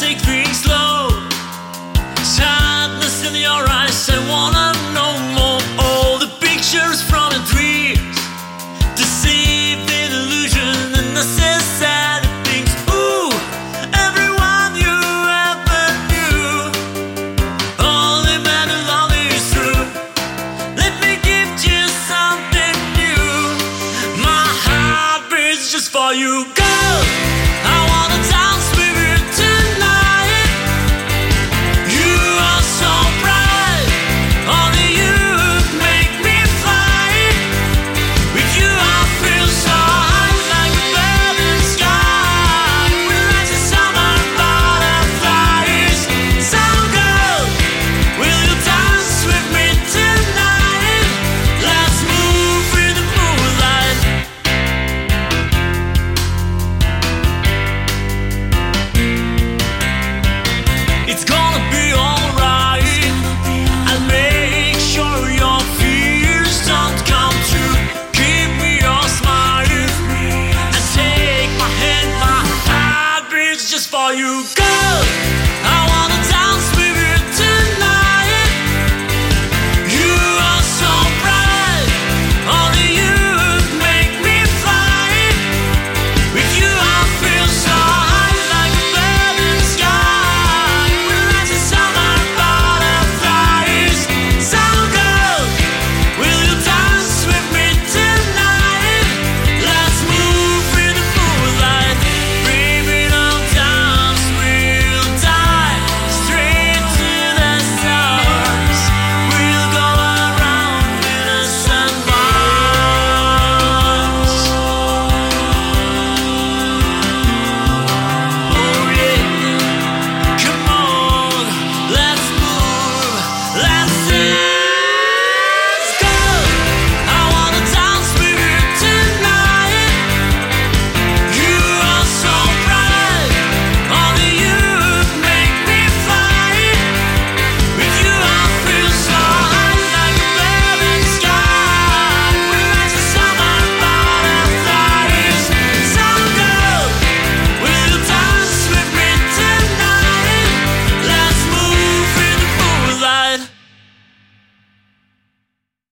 take things slow. Sadness in your eyes, I wanna know more. All the pictures from the dreams, deceived in illusion and I say sad things. Ooh, everyone you ever knew, only man who loved is true. Let me give you something new. My heart beats just for you. Go! you go?